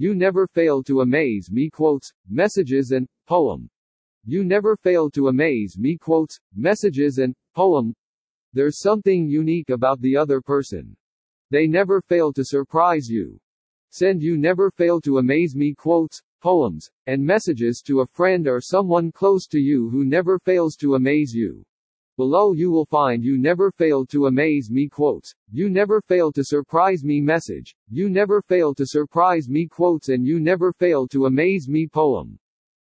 You never fail to amaze me quotes, messages and poem. You never fail to amaze me quotes, messages and poem. There's something unique about the other person. They never fail to surprise you. Send you never fail to amaze me quotes, poems, and messages to a friend or someone close to you who never fails to amaze you. Below you will find you never fail to amaze me quotes, you never fail to surprise me message, you never fail to surprise me quotes and you never fail to amaze me poem.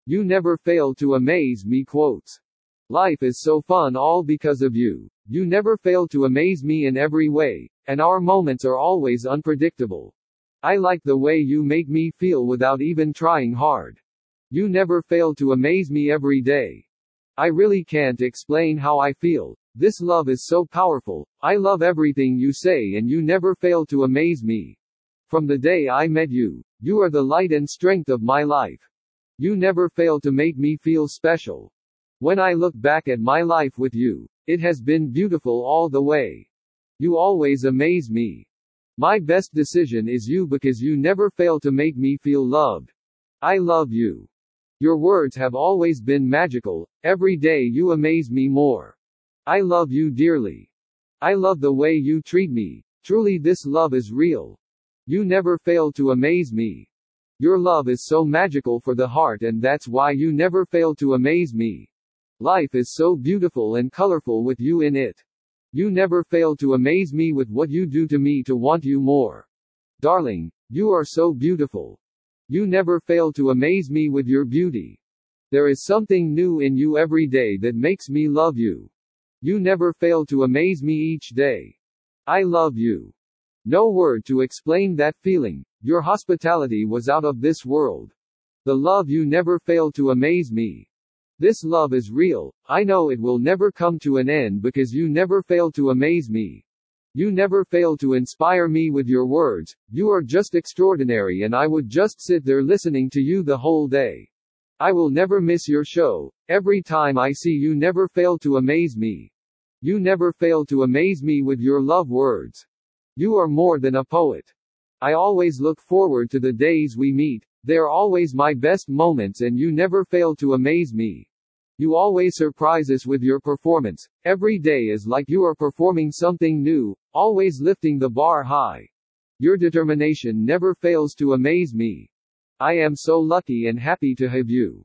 You never fail to amaze me quotes. Life is so fun all because of you. You never fail to amaze me in every way, and our moments are always unpredictable. I like the way you make me feel without even trying hard. You never fail to amaze me every day. I really can't explain how I feel. This love is so powerful. I love everything you say and you never fail to amaze me. From the day I met you, you are the light and strength of my life. You never fail to make me feel special. When I look back at my life with you, it has been beautiful all the way. You always amaze me. My best decision is you because you never fail to make me feel loved. I love you. Your words have always been magical, every day you amaze me more. I love you dearly. I love the way you treat me, truly this love is real. You never fail to amaze me. Your love is so magical for the heart and that's why you never fail to amaze me. Life is so beautiful and colorful with you in it. You never fail to amaze me with what you do to me to want you more. Darling, you are so beautiful. You never fail to amaze me with your beauty. There is something new in you every day that makes me love you. You never fail to amaze me each day. I love you. No word to explain that feeling. Your hospitality was out of this world. The love you never fail to amaze me. This love is real. I know it will never come to an end because you never fail to amaze me. You never fail to inspire me with your words, you are just extraordinary and I would just sit there listening to you the whole day. I will never miss your show, every time I see you never fail to amaze me. You never fail to amaze me with your love words. You are more than a poet. I always look forward to the days we meet, they're always my best moments and you never fail to amaze me. You always surprise us with your performance. Every day is like you are performing something new, always lifting the bar high. Your determination never fails to amaze me. I am so lucky and happy to have you.